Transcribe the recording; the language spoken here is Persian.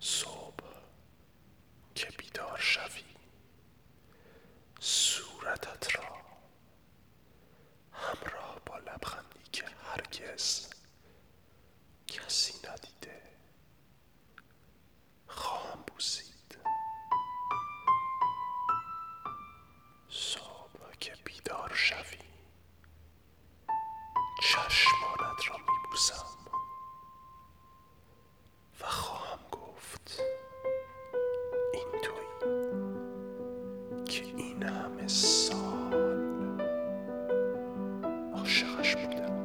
صبح که بیدار شوی. صورتت را همراه با لبخندی که هرگز کسی ندیده خواهم بوسید. صبح. این همه سال. عاشقش بودم.